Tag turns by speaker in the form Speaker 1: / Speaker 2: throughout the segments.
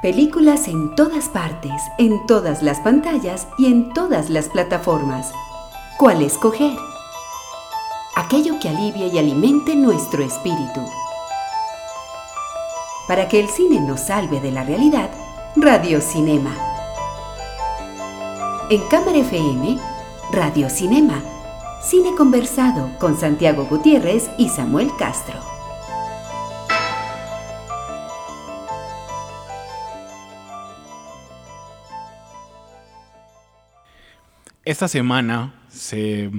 Speaker 1: Películas en todas partes, en todas las pantallas y en todas las plataformas. ¿Cuál escoger? Aquello que alivie y alimente nuestro espíritu. Para que el cine nos salve de la realidad, Radio Cinema. En Cámara FM, Radio Cinema. Cine conversado con Santiago Gutiérrez y Samuel Castro.
Speaker 2: Esta semana se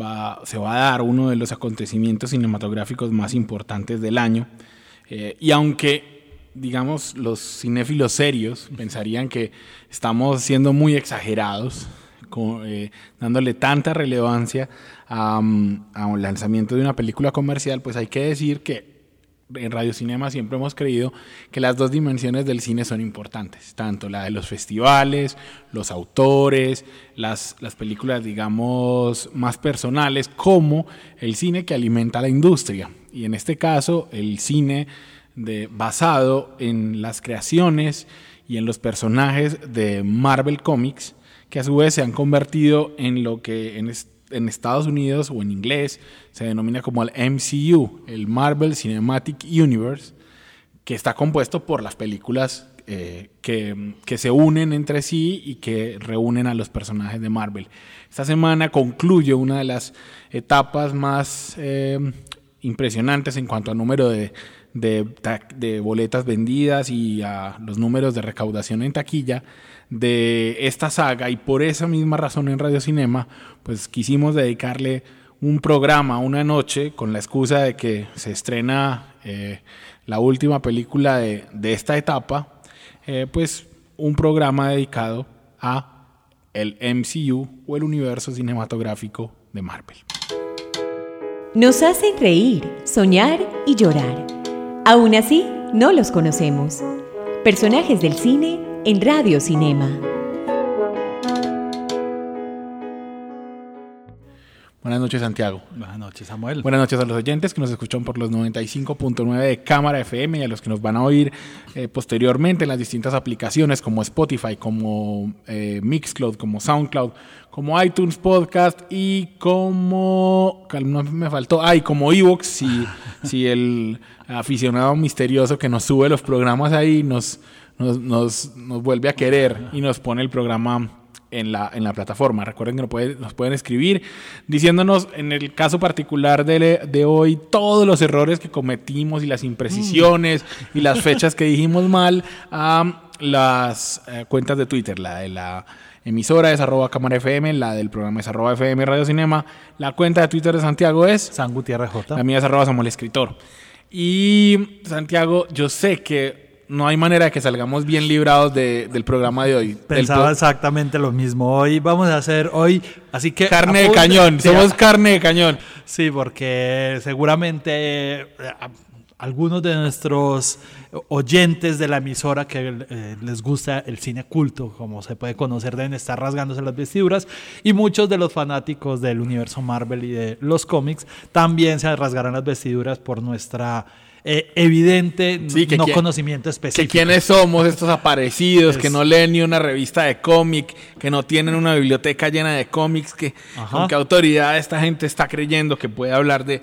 Speaker 2: va, se va a dar uno de los acontecimientos cinematográficos más importantes del año. Eh, y aunque, digamos, los cinéfilos serios pensarían que estamos siendo muy exagerados, eh, dándole tanta relevancia a, a un lanzamiento de una película comercial, pues hay que decir que en Radio Cinema siempre hemos creído que las dos dimensiones del cine son importantes, tanto la de los festivales, los autores, las, las películas, digamos, más personales, como el cine que alimenta la industria. Y en este caso, el cine de, basado en las creaciones y en los personajes de Marvel Comics, que a su vez se han convertido en lo que en este en Estados Unidos o en inglés se denomina como el MCU, el Marvel Cinematic Universe, que está compuesto por las películas eh, que, que, se unen entre sí y que reúnen a los personajes de Marvel. Esta semana concluye una de las etapas más eh, impresionantes en cuanto al número de, de, de boletas vendidas y a los números de recaudación en taquilla de esta saga y por esa misma razón en Radio Cinema pues quisimos dedicarle un programa una noche con la excusa de que se estrena eh, la última película de, esta etapa eh, pues un programa dedicado a el MCU o el universo cinematográfico de Marvel.
Speaker 1: Nos hacen reír, soñar y llorar. Aún así, no los conocemos. Personajes del cine en Radio Cinema.
Speaker 2: Buenas noches, Santiago.
Speaker 3: Buenas noches, Samuel.
Speaker 2: Buenas noches a los oyentes que nos escuchan por los 95.9 de Cámara FM y a los que nos van a oír eh, posteriormente en las distintas aplicaciones como Spotify, como eh, Mixcloud, como Soundcloud, como iTunes Podcast y como. No me faltó. Ay, como Evox, si, si el aficionado misterioso que nos sube los programas ahí nos nos, nos, nos vuelve a querer y nos pone el programa en la, en la plataforma. Recuerden que nos, puede, nos pueden escribir diciéndonos, en el caso particular de, de, hoy, todos los errores que cometimos y las imprecisiones y las fechas que dijimos mal a las eh, cuentas de Twitter, la de la emisora es arroba cámara FM, la del programa es arroba FM Radio Cinema, la cuenta de Twitter de Santiago es
Speaker 3: San Gutiérrez J.
Speaker 2: La mía es arroba Samuel Escritor. Y Santiago, yo sé que no hay manera de que salgamos bien librados del programa de hoy.
Speaker 3: Pensaba exactamente lo mismo. Hoy vamos a hacer hoy, así que...
Speaker 2: Carne de cañón, somos carne de cañón.
Speaker 3: Sí, porque seguramente eh, algunos de nuestros oyentes de la emisora que eh, les gusta el cine culto, como se puede conocer, deben estar rasgándose las vestiduras. Y muchos de los fanáticos del universo Marvel y de los cómics también se rasgarán las vestiduras por nuestra eh, evidente no conocimiento específico.
Speaker 2: Que quiénes somos estos aparecidos, que no leen ni una revista de cómic, que no tienen una biblioteca llena de cómics, que con qué autoridad esta gente está creyendo que puede hablar de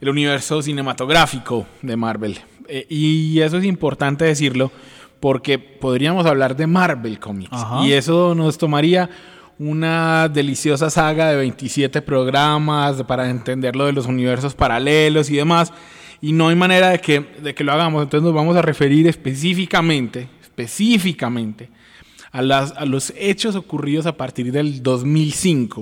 Speaker 2: el universo cinematográfico de Marvel. Eh, y eso es importante decirlo porque podríamos hablar de Marvel Comics y eso nos tomaría una deliciosa saga de 27 programas para entender lo de los universos paralelos y demás y no hay manera de que, de que lo hagamos. Entonces nos vamos a referir específicamente, específicamente a, las, a los hechos ocurridos a partir del 2005,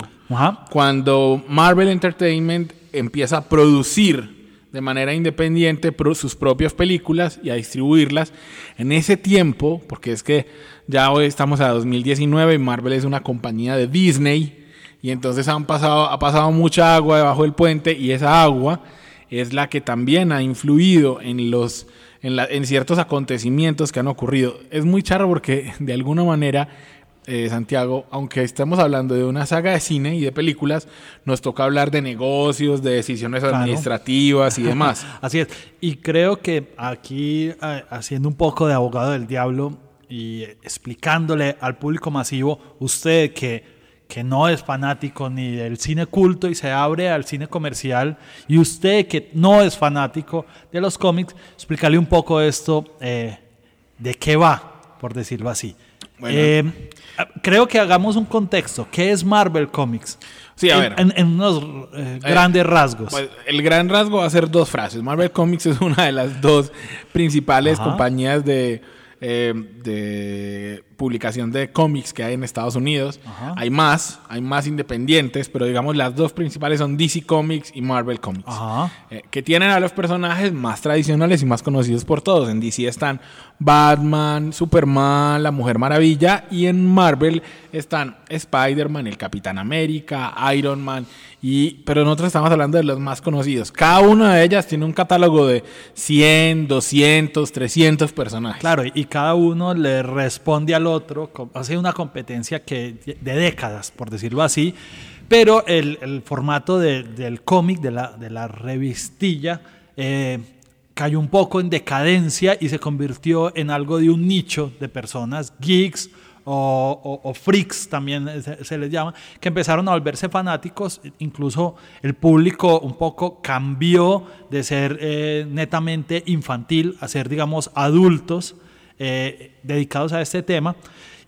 Speaker 2: cuando Marvel Entertainment empieza a producir de manera independiente sus propias películas y a distribuirlas. En ese tiempo, porque es que ya hoy estamos a 2019 y Marvel es una compañía de Disney y entonces han pasado, ha pasado mucha agua debajo del puente y esa agua es la que también ha influido en los en, la, en ciertos acontecimientos que han ocurrido. Es muy charro porque de alguna manera eh, Santiago, aunque estemos hablando de una saga de cine y de películas, nos toca hablar de negocios, de decisiones administrativas y demás.
Speaker 3: Así es. Y creo que aquí, haciendo un poco de abogado del diablo, y explicándole al público masivo, usted que que no es fanático ni del cine culto y se abre al cine comercial, y usted que no es fanático de los cómics, explicarle un poco esto, eh, de qué va, por decirlo así. Eh, creo que hagamos un contexto. ¿Qué es Marvel Comics?
Speaker 2: Sí, a
Speaker 3: en,
Speaker 2: ver.
Speaker 3: En, en unos eh, grandes rasgos.
Speaker 2: Pues, el gran rasgo va a ser dos frases. Marvel Comics es una de las dos principales
Speaker 3: Ajá.
Speaker 2: compañías de, eh, de publicación de cómics que hay en Estados Unidos.
Speaker 3: Ajá.
Speaker 2: Hay más, hay más independientes, pero digamos las dos principales son DC Comics y Marvel Comics. Eh, que tienen a los personajes más tradicionales y más conocidos por todos. En DC están Batman, Superman, la Mujer Maravilla y en Marvel están Spider-Man, el Capitán América, Iron Man y pero nosotros estamos hablando de los más conocidos. Cada una de ellas tiene un catálogo de 100, 200, 300 personajes.
Speaker 3: Claro, y cada uno le responde al otro, co- hace una competencia que de décadas, por decirlo así, pero el, el formato de- del cómic, de la, de la revistilla, eh, cayó un poco en decadencia y se convirtió en algo de un nicho de personas, geeks o, o- o freaks también se, se les llama, que empezaron a volverse fanáticos, incluso el público un poco cambió de ser eh, netamente infantil a ser, digamos, adultos eh, dedicados a este tema,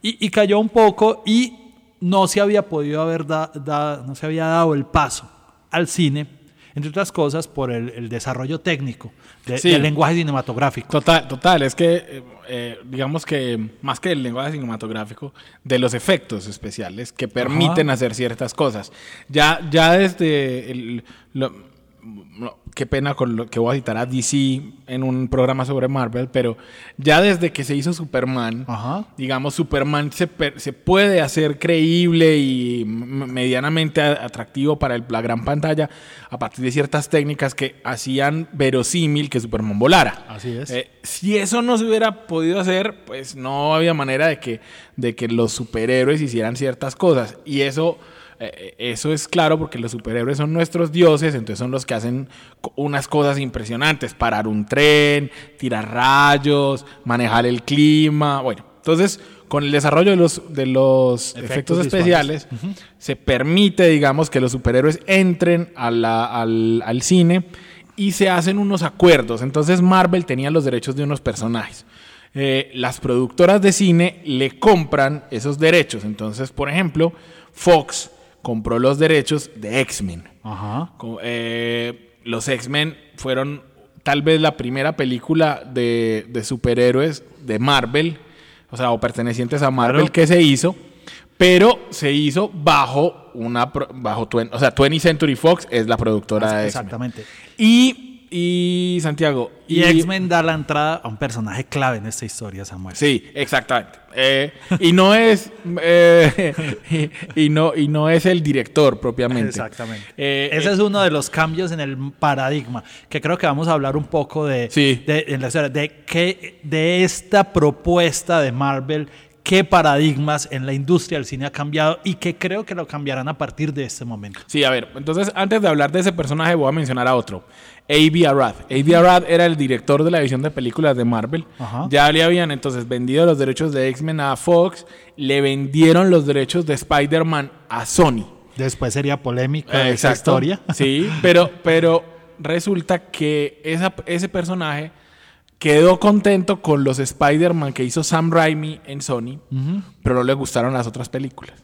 Speaker 3: y, y cayó un poco y no se había podido haber da- da- no se había dado el paso al cine, entre otras cosas por el, el desarrollo técnico de-
Speaker 2: Sí.
Speaker 3: del lenguaje cinematográfico.
Speaker 2: Total, total, es que eh, eh, digamos que más que el lenguaje cinematográfico, de los efectos especiales que permiten hacer ciertas cosas. Ya, ya desde el, lo- no, qué pena con lo que voy a citar a DC en un programa sobre Marvel, pero ya desde que se hizo Superman,
Speaker 3: Ajá.
Speaker 2: digamos, Superman se, se puede hacer creíble y medianamente atractivo para el- la gran pantalla a partir de ciertas técnicas que hacían verosímil que Superman volara.
Speaker 3: Así es.
Speaker 2: Eh, si eso no se hubiera podido hacer, pues no había manera de que, de que los superhéroes hicieran ciertas cosas. Y eso, eh, eso es claro porque los superhéroes son nuestros dioses, entonces son los que hacen unas cosas impresionantes, parar un tren, tirar rayos, manejar el clima, bueno. Entonces, con el desarrollo de los, de los
Speaker 3: Efectos
Speaker 2: especiales, se permite, digamos, que los superhéroes entren a la- al, al cine y se hacen unos acuerdos. Entonces Marvel tenía los derechos de unos personajes. Eh, las productoras de cine le compran esos derechos. Entonces, por ejemplo, Fox compró los derechos de X-Men.
Speaker 3: Ajá.
Speaker 2: Eh, los X-Men fueron tal vez la primera película de, de superhéroes de Marvel, o sea, o pertenecientes a Marvel
Speaker 3: Claro.
Speaker 2: que se hizo, pero se hizo bajo una, bajo, o sea, 20th Century Fox es la productora de.
Speaker 3: Exactamente.
Speaker 2: Y, y Santiago.
Speaker 3: Y, X-Men da la entrada a un personaje clave en esta historia, Samuel.
Speaker 2: Sí, exactamente. Eh, y no es eh, y, no y no es el director propiamente.
Speaker 3: Exactamente.
Speaker 2: Eh,
Speaker 3: Ese
Speaker 2: eh,
Speaker 3: es uno de los cambios en el paradigma, que creo que vamos a hablar un poco de,
Speaker 2: Sí.
Speaker 3: de, en la historia, de, qué, de esta propuesta de Marvel, qué paradigmas en la industria del cine ha cambiado y que creo que lo cambiarán a partir de este momento.
Speaker 2: Sí, a ver, entonces antes de hablar de ese personaje voy a mencionar a otro. A.B. Arad. A.B. Arad era el director de la división de películas de Marvel.
Speaker 3: Ajá.
Speaker 2: Ya le habían entonces vendido los derechos de X-Men a Fox, le vendieron los derechos de Spider-Man a Sony.
Speaker 3: Después sería polémica
Speaker 2: Eh,
Speaker 3: esa historia.
Speaker 2: Sí, pero, pero resulta que esa- ese personaje quedó contento con los Spider-Man que hizo Sam Raimi en Sony, pero no le gustaron las otras películas.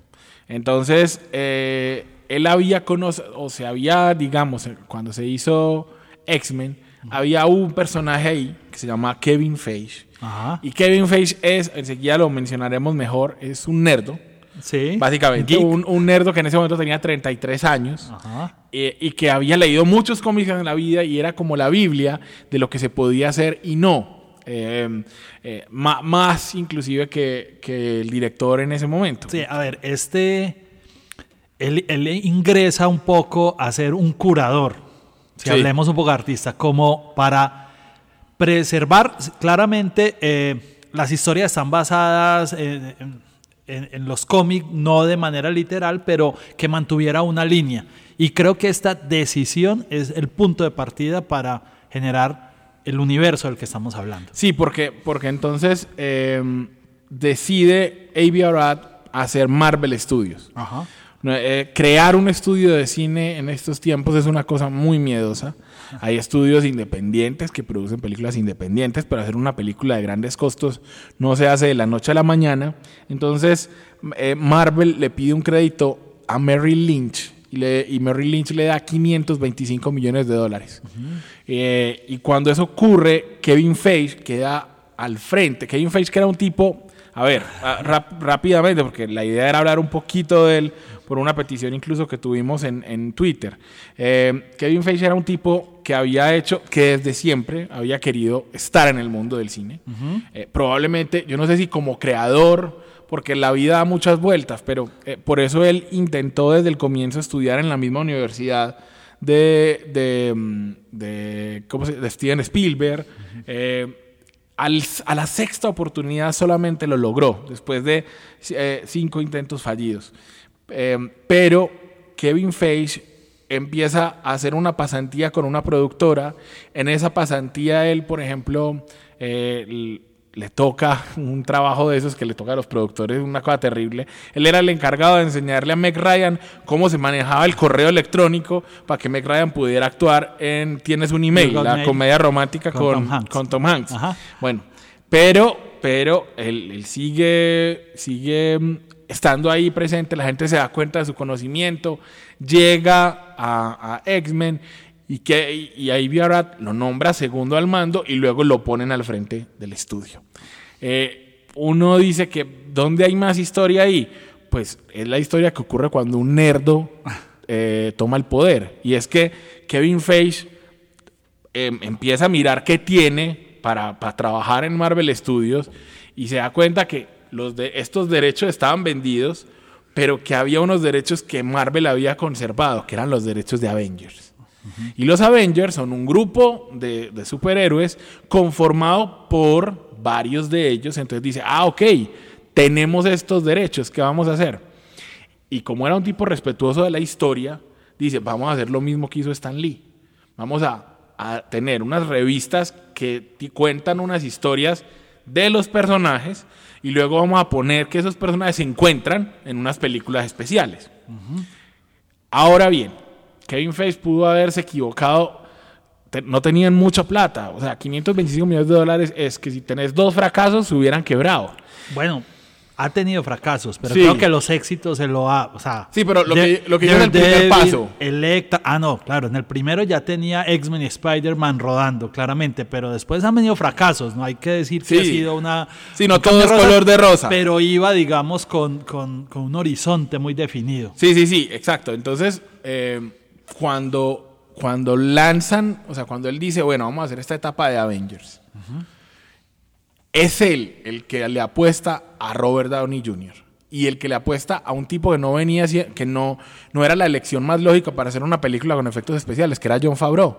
Speaker 2: Entonces, eh, él había conocido, o se había, digamos, cuando se hizo X-Men, había un personaje ahí que se llama Kevin Feige.
Speaker 3: Ajá.
Speaker 2: Y Kevin Feige es, enseguida lo mencionaremos mejor, es un nerdo.
Speaker 3: Sí.
Speaker 2: Básicamente, un, un nerdo que en ese momento tenía 33 años eh, y que había leído muchos cómics en la vida y era como la Biblia de lo que se podía hacer y no. Eh, eh, ma- más inclusive que, que el director en ese momento.
Speaker 3: Sí, a ver, este. Él, él ingresa un poco a ser un curador, si
Speaker 2: Sí.
Speaker 3: hablemos un poco de artista, como para preservar claramente eh, las historias están basadas en, en- en- los cómics, no de manera literal, pero que mantuviera una línea. Y creo que esta decisión es el punto de partida para generar el universo del que estamos hablando.
Speaker 2: Sí, porque, porque entonces, eh, decide A.B. Arad hacer Marvel Studios.
Speaker 3: Ajá.
Speaker 2: Eh, crear un estudio de cine en estos tiempos es una cosa muy miedosa. Hay estudios independientes que producen películas independientes, pero hacer una película de grandes costos no se hace de la noche a la mañana. Entonces, eh, Marvel le pide un crédito a Merrill Lynch y, le, Merrill Lynch le da 525 millones de dólares. Eh, y cuando eso ocurre, Kevin Feige queda al frente. Kevin Feige que era un tipo a ver, rápidamente, porque la idea era hablar un poquito de él por una petición incluso que tuvimos en, Twitter. Eh, Kevin Feige era un tipo que había hecho, que desde siempre había querido estar en el mundo del cine. Eh, probablemente, yo no sé si como creador, porque la vida da muchas vueltas, pero eh, por eso él intentó desde el comienzo estudiar en la misma universidad de, de, mm, de, ¿cómo se, de Steven Spielberg a la sexta oportunidad solamente lo logró, después de eh, cinco intentos fallidos. Em, pero Kevin Feige empieza a hacer una pasantía con una productora. En esa pasantía él, por ejemplo, eh, le toca un trabajo de esos que le toca a los productores, una cosa terrible. Él era el encargado de enseñarle a Meg Ryan cómo se manejaba el correo electrónico para que Meg Ryan pudiera actuar en Tienes un email, la comedia romántica con, Tom Hanks. Bueno, pero, pero él, sigue, sigue mm, estando ahí presente, la gente se da cuenta de su conocimiento, llega a, a X-Men y, que, y ahí Biarat lo nombra segundo al mando y luego lo ponen al frente del estudio. Eh, uno dice que ¿dónde hay más historia ahí? Pues es la historia que ocurre cuando un nerdo eh, toma el poder. Y es que Kevin Feige em, empieza a mirar qué tiene para, para, trabajar en Marvel Studios y se da cuenta que los de, estos derechos estaban vendidos, pero que había unos derechos que Marvel había conservado, que eran los derechos de Avengers. Y los Avengers son un grupo de, superhéroes conformado por varios de ellos. Entonces dice, ah, ok, tenemos estos derechos, ¿qué vamos a hacer? Y como era un tipo respetuoso de la historia, dice, vamos a hacer lo mismo que hizo Stan Lee. Vamos a, tener unas revistas que cuentan unas historias de los personajes y luego vamos a poner que esos personajes se encuentran en unas películas especiales. Ahora bien, Kevin Feige pudo haberse equivocado. No tenían mucha plata. O sea, 525 millones de dólares es que si tenés dos fracasos se hubieran quebrado.
Speaker 3: Bueno, ha tenido fracasos, pero creo que los éxitos se lo ha. O sea,
Speaker 2: sí, pero lo que, lo que yo en el primer paso.
Speaker 3: Electa, ah, no, claro, en el primero ya tenía X-Men y Spider-Man rodando, claramente, pero después han venido fracasos, no hay que decir que ha sido una.
Speaker 2: Sí, no todo es color de rosa.
Speaker 3: Pero iba, digamos, con, con, con, un horizonte muy definido.
Speaker 2: Sí, sí, sí, exacto. Entonces. Eh, cuando, cuando lanzan, o sea, cuando él dice, bueno, vamos a hacer esta etapa de Avengers, es él el que le apuesta a Robert Downey Jr. Y el que le apuesta a un tipo que no venía, que no, no era la elección más lógica para hacer una película con efectos especiales, que era John Favreau.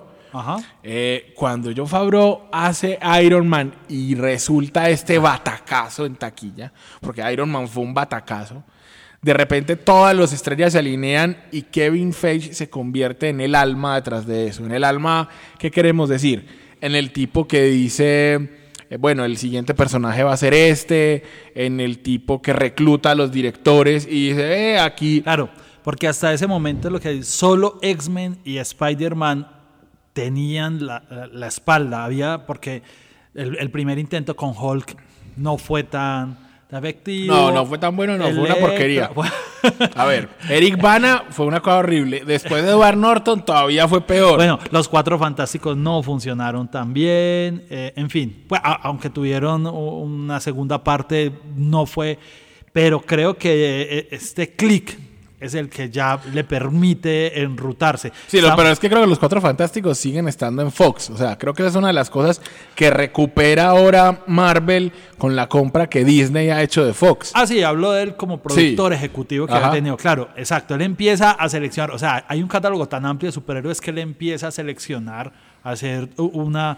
Speaker 2: Eh, cuando John Favreau hace Iron Man y resulta este batacazo en taquilla, porque Iron Man fue un batacazo, de repente todas las estrellas se alinean y Kevin Feige se convierte en el alma detrás de eso. En el alma, ¿qué queremos decir? En el tipo que dice, eh, bueno, el siguiente personaje va a ser este, en el tipo que recluta a los directores y dice, eh, aquí...
Speaker 3: Claro, porque hasta ese momento lo que solo X-Men y Spider-Man tenían la, espalda, había, porque el primer intento con Hulk no fue tan
Speaker 2: no, no fue tan bueno, no, fue una porquería. A ver, Eric Bana fue una cosa horrible. Después de Edward Norton todavía fue peor.
Speaker 3: Bueno, los cuatro fantásticos no funcionaron tan bien. Eh, en fin, pues, aunque tuvieron una segunda parte, no fue. Pero creo que eh, este click es el que ya le permite enrutarse.
Speaker 2: Sí, pero es que creo que los Cuatro Fantásticos siguen estando en Fox. O sea, creo que esa es una de las cosas que recupera ahora Marvel con la compra que Disney ha hecho de Fox.
Speaker 3: Ah, sí, hablo de él como productor ejecutivo que ha tenido. Claro, exacto. Él empieza a seleccionar, o sea, hay un catálogo tan amplio de superhéroes que él empieza a seleccionar, a hacer una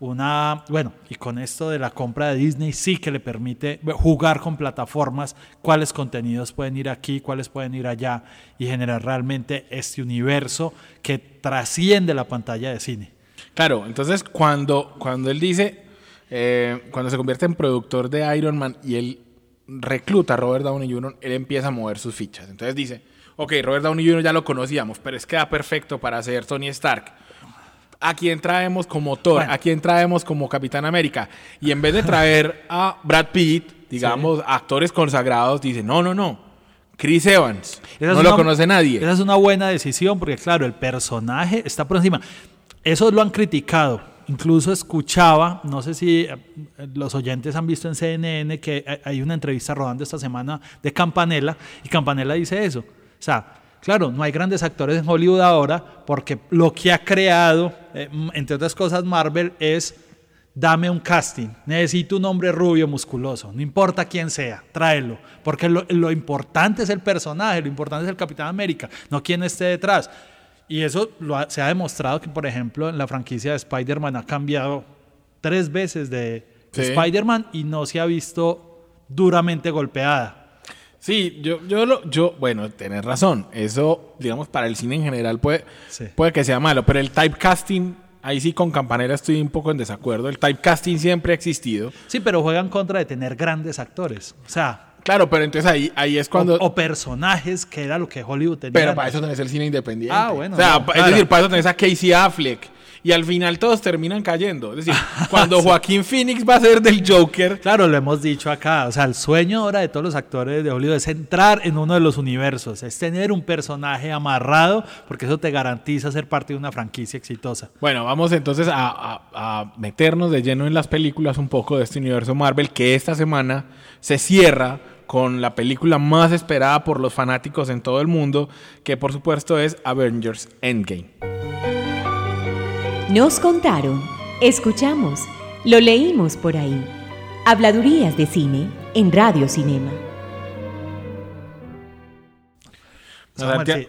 Speaker 3: una, bueno, y con esto de la compra de Disney sí que le permite jugar con plataformas, cuáles contenidos pueden ir aquí, cuáles pueden ir allá y generar realmente este universo que trasciende la pantalla de cine.
Speaker 2: Claro, entonces cuando, cuando él dice, eh, cuando se convierte en productor de Iron Man y él recluta a Robert Downey Jr., él empieza a mover sus fichas. Entonces dice, ok, Robert Downey Jr. ya lo conocíamos, pero es que da perfecto para ser Tony Stark. ¿A quién traemos como Thor? ¿A quién traemos como Capitán América? Y en vez de traer a Brad Pitt, digamos, actores consagrados, dice, no, no, no. Chris Evans. no lo conoce nadie.
Speaker 3: Esa es una buena decisión porque, claro, el personaje está por encima. Eso lo han criticado. Incluso escuchaba, no sé si eh, los oyentes han visto en CNN que hay una entrevista rodando esta semana de Campanella y Campanella dice eso. O sea, claro, no hay grandes actores en Hollywood ahora porque lo que ha creado, eh, entre otras cosas, Marvel es dame un casting, necesito un hombre rubio, musculoso, no importa quién sea, tráelo, porque lo, importante es el personaje, lo importante es el Capitán América, no quién esté detrás. Y eso se ha demostrado que, por ejemplo, en la franquicia de Spider-Man ha cambiado tres veces de, Spider-Man y no se ha visto duramente golpeada.
Speaker 2: Sí, yo, yo, lo, yo, bueno, tenés razón. Eso, digamos, para el cine en general puede, puede que sea malo, pero el typecasting ahí sí con Campanera estoy un poco en desacuerdo. El typecasting siempre ha existido.
Speaker 3: Sí, pero juegan contra de tener grandes actores. O sea.
Speaker 2: Claro, pero entonces ahí, ahí es cuando.
Speaker 3: O, personajes, que era lo que Hollywood tenía.
Speaker 2: Pero para eso tenés el cine independiente. Ah, bueno. O sea, es decir, para eso tenés a Casey Affleck y al final todos terminan cayendo. Es decir, cuando Joaquín Phoenix va a ser del Joker.
Speaker 3: Claro, lo hemos dicho acá. O sea, el sueño ahora de todos los actores de Hollywood es entrar en uno de los universos, es tener un personaje amarrado, porque eso te garantiza ser parte de una franquicia exitosa.
Speaker 2: Bueno, vamos entonces a, a meternos de lleno en las películas un poco de este universo Marvel que esta semana se cierra con la película más esperada por los fanáticos en todo el mundo, que por supuesto es Avengers Endgame.
Speaker 1: Nos contaron, escuchamos, lo leímos por ahí. Habladurías de cine en Radio Cinema.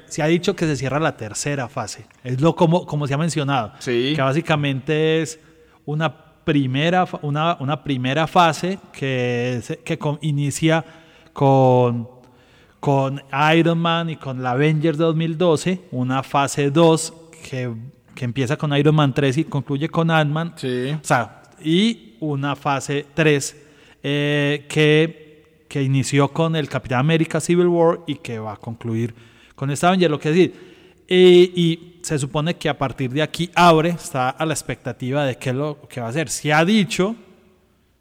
Speaker 3: se, ha dicho que se cierra la tercera fase. Es lo como, como se ha mencionado. Que básicamente es una primera, una, una primera fase que, que inicia con, con Iron Man y con la Avengers 2012. Una fase 2 que que empieza con Iron Man 3 y concluye con Ant-Man.
Speaker 2: Sí.
Speaker 3: O sea, y una fase 3 eh, que, que inició con el Capitán América Civil War y que va a concluir con esta Avenger, lo que decir. y se supone que a partir de aquí abre, está a la expectativa de qué es lo que va a hacer. Se ha dicho,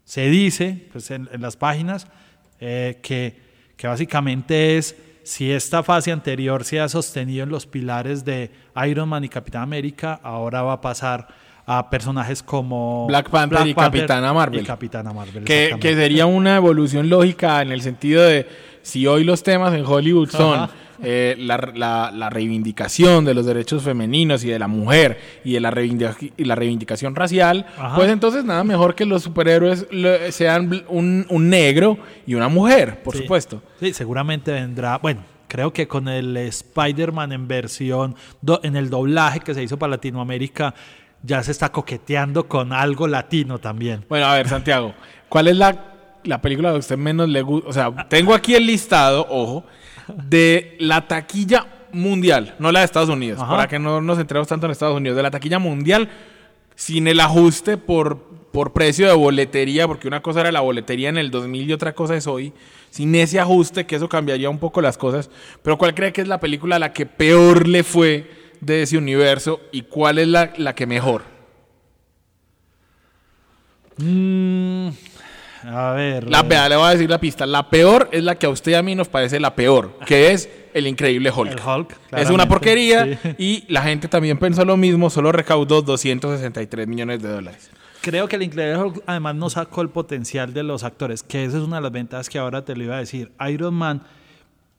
Speaker 3: se dice pues en, las páginas, eh, que, que básicamente es si esta fase anterior se ha sostenido en los pilares de Iron Man y Capitán América, ahora va a pasar a personajes como
Speaker 2: Black Panther, y, Capitana Marvel.
Speaker 3: Capitana Marvel.
Speaker 2: Que, que, sería una evolución lógica en el sentido de si hoy los temas en Hollywood son eh, la, la, reivindicación de los derechos femeninos y de la mujer y de la, y la reivindicación racial, pues entonces nada mejor que los superhéroes sean un, un negro y una mujer, por supuesto.
Speaker 3: Sí, seguramente vendrá, bueno, creo que con el Spider-Man en versión, en el doblaje que se hizo para Latinoamérica, ya se está coqueteando con algo latino también.
Speaker 2: Bueno, a ver, Santiago, ¿cuál es la, la película que a usted menos le gusta? O sea, tengo aquí el listado, ojo, de la taquilla mundial, no la de Estados Unidos, para que no nos centremos tanto en Estados Unidos, de la taquilla mundial, sin el ajuste por, por precio de boletería, porque una cosa era la boletería en el 2000 y otra cosa es hoy, sin ese ajuste, que eso cambiaría un poco las cosas, pero ¿cuál cree que es la película a la que peor le fue de ese universo y cuál es la, la que mejor?
Speaker 3: Mm, a ver.
Speaker 2: La, le voy a decir la pista. La peor es la que a usted y a mí nos parece la peor, que es el increíble Hulk.
Speaker 3: El Hulk
Speaker 2: es una porquería y la gente también pensó lo mismo, solo recaudó 263 millones de dólares.
Speaker 3: Creo que el Increíble Hulk además no sacó el potencial de los actores, que esa es una de las ventajas que ahora te lo iba a decir. Iron Man,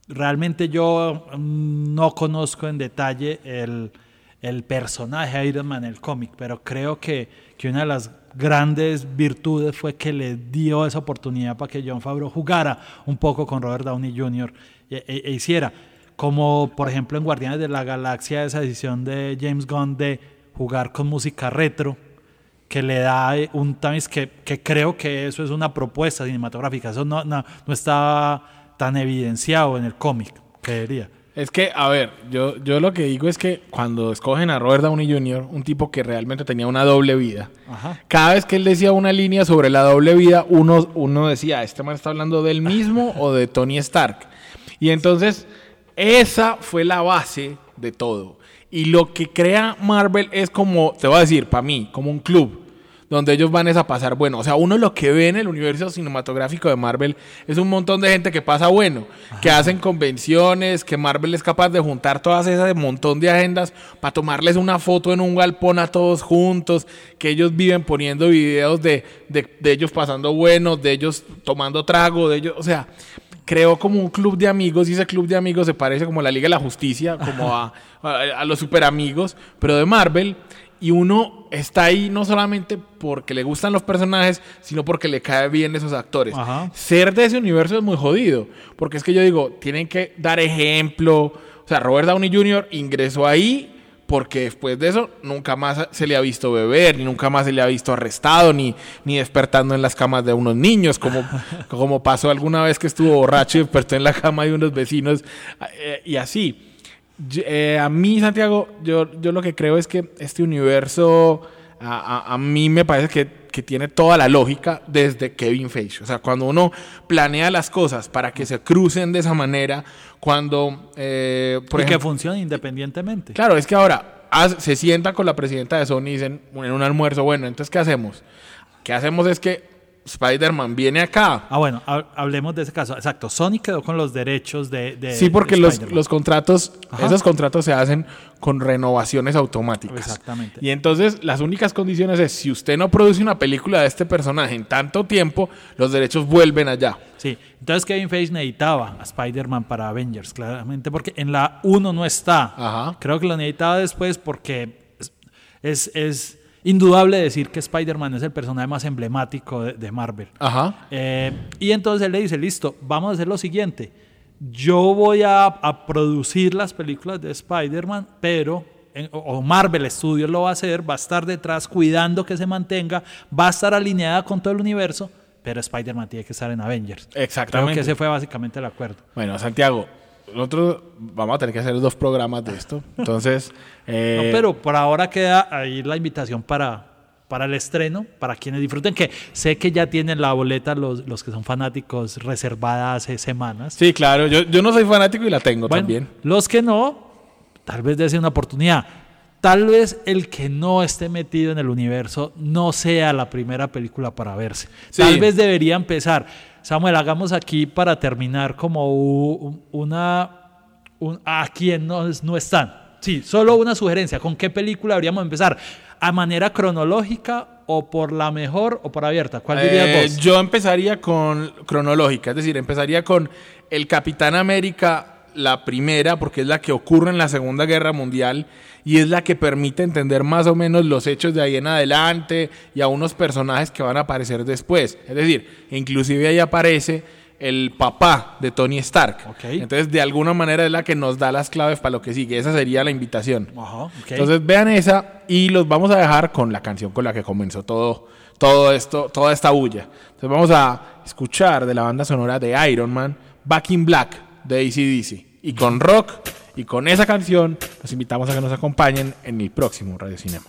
Speaker 3: realmente yo mm, no conozco en detalle el, el personaje Iron Man, el cómic, pero creo que, que una de las grandes virtudes fue que le dio esa oportunidad para que John Favreau jugara un poco con Robert Downey Jr. E, e, e, hiciera, como por ejemplo en Guardianes de la Galaxia, esa edición de James Gunn de jugar con música retro, que le da un tamiz que, que creo que eso es una propuesta cinematográfica, eso no, no, no está tan evidenciado en el cómic, creería.
Speaker 2: Es que, a ver, yo, yo lo que digo es que cuando escogen a Robert Downey Jr., un tipo que realmente tenía una doble vida,
Speaker 3: Ajá.
Speaker 2: cada vez que él decía una línea sobre la doble vida, uno, uno decía, ¿este man está hablando del mismo o de Tony Stark? Y entonces, esa fue la base de todo. Y lo que crea Marvel es como, te voy a decir, para mí, como un club donde ellos van es a pasar bueno. O sea, uno lo que ve en el universo cinematográfico de Marvel es un montón de gente que pasa bueno, que hacen convenciones, que Marvel es capaz de juntar todas esas montón de agendas para tomarles una foto en un galpón a todos juntos, que ellos viven poniendo videos de, de, de ellos pasando buenos, de ellos tomando trago, de ellos, o sea, creó como un club de amigos y ese club de amigos se parece como a la Liga de la Justicia, como a, a, a los super amigos, pero de Marvel. Y uno está ahí no solamente porque le gustan los personajes, sino porque le cae bien esos actores.
Speaker 3: Ajá.
Speaker 2: Ser de ese universo es muy jodido, porque es que yo digo, tienen que dar ejemplo. O sea, Robert Downey Jr. ingresó ahí porque después de eso nunca más se le ha visto beber, ni nunca más se le ha visto arrestado, ni, ni despertando en las camas de unos niños, como, como pasó alguna vez que estuvo borracho y despertó en la cama de unos vecinos, eh, y así. Eh, a mí, Santiago, yo, yo lo que creo es que este universo, a, a- a mí me parece que, que tiene toda la lógica desde Kevin Feige. O sea, cuando uno planea las cosas para que se crucen de esa manera, cuando, eh, por
Speaker 3: y que funcione independientemente.
Speaker 2: Claro, es que ahora se sienta con la presidenta de Sony y dicen en un almuerzo, bueno, entonces ¿qué hacemos? ¿Qué hacemos es que Spider-Man viene acá.
Speaker 3: Ah, bueno, ha- hablemos de ese caso. Exacto, Sony quedó con los derechos de. de-
Speaker 2: Sí, porque
Speaker 3: de
Speaker 2: los, los contratos,
Speaker 3: Ajá.
Speaker 2: esos contratos se hacen con renovaciones automáticas.
Speaker 3: Exactamente.
Speaker 2: Y entonces las únicas condiciones es si usted no produce una película de este personaje en tanto tiempo, los derechos vuelven allá.
Speaker 3: Sí, entonces Kevin Feige necesitaba a Spider-Man para Avengers, claramente, porque en la 1 no está.
Speaker 2: Ajá.
Speaker 3: Creo que lo necesitaba después porque es, es indudable decir que Spider-Man es el personaje más emblemático de, de Marvel.
Speaker 2: Ajá.
Speaker 3: Eh, y entonces él le dice, listo, vamos a hacer lo siguiente. Yo voy a, a producir las películas de Spider-Man, pero, en- o- Marvel Studios lo va a hacer, va a estar detrás cuidando que se mantenga, va a estar alineada con todo el universo, pero Spider-Man tiene que estar en Avengers. Creo
Speaker 2: Exactamente.
Speaker 3: que ese fue básicamente el acuerdo.
Speaker 2: Bueno, Santiago, nosotros vamos a tener que hacer dos programas de esto. Entonces, eh,
Speaker 3: No, pero por ahora queda ahí la invitación para, para el estreno, para quienes disfruten, que sé que ya tienen la boleta los, los que son fanáticos reservada hace semanas.
Speaker 2: sí, claro, yo, yo no soy fanático y la tengo
Speaker 3: Bueno,
Speaker 2: también.
Speaker 3: Los que no, tal vez dése una oportunidad. Tal vez el que no esté metido en el universo no sea la primera película para verse.
Speaker 2: Sí.
Speaker 3: Tal vez debería empezar. Samuel, hagamos aquí para terminar como una... un- a quien no, no están. Sí, solo una sugerencia. ¿Con qué película deberíamos empezar? ¿A manera cronológica o por la mejor o por abierta? ¿Cuál dirías
Speaker 2: Eh,
Speaker 3: vos?
Speaker 2: Yo empezaría con cronológica, es decir, empezaría con el Capitán América, la primera, porque es la que ocurre en la Segunda Guerra Mundial y es la que permite entender más o menos los hechos de ahí en adelante y a unos personajes que van a aparecer después. Es decir, inclusive ahí aparece el papá de Tony Stark. Entonces, de alguna manera es la que nos da las claves para lo que sigue. Esa sería la invitación. Entonces vean esa y los vamos a dejar con la canción con la que comenzó todo, todo esto, toda esta bulla. Entonces vamos a escuchar de la banda sonora de Iron Man, Back in Black de ACDC. Y con rock y con esa canción los invitamos a que nos acompañen en el próximo Radio Cinema.